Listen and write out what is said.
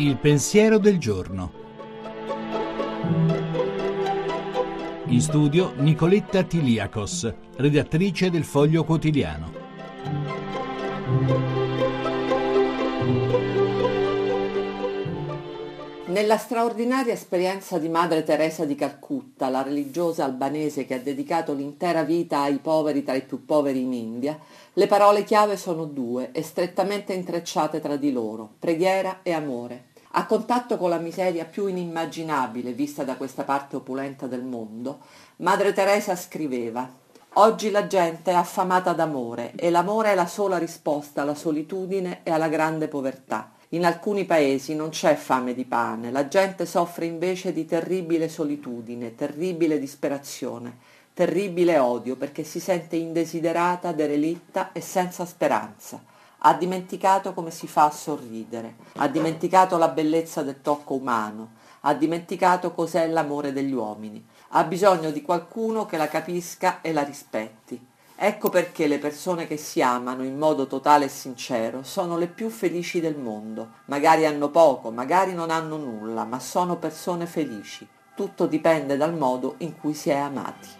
Il pensiero del giorno. In studio Nicoletta Tiliakos, redattrice del Foglio Quotidiano. Nella straordinaria esperienza di Madre Teresa di Calcutta, la religiosa albanese che ha dedicato l'intera vita ai poveri tra i più poveri in India, le parole chiave sono due e strettamente intrecciate tra di loro, preghiera e amore. A contatto con la miseria più inimmaginabile vista da questa parte opulenta del mondo, Madre Teresa scriveva Oggi la gente è affamata d'amore e l'amore è la sola risposta alla solitudine e alla grande povertà. In alcuni paesi non c'è fame di pane, la gente soffre invece di terribile solitudine, terribile disperazione, terribile odio perché si sente indesiderata, derelitta e senza speranza. Ha dimenticato come si fa a sorridere, ha dimenticato la bellezza del tocco umano, ha dimenticato cos'è l'amore degli uomini, ha bisogno di qualcuno che la capisca e la rispetti. Ecco perché le persone che si amano in modo totale e sincero sono le più felici del mondo. Magari hanno poco, magari non hanno nulla, ma sono persone felici. Tutto dipende dal modo in cui si è amati.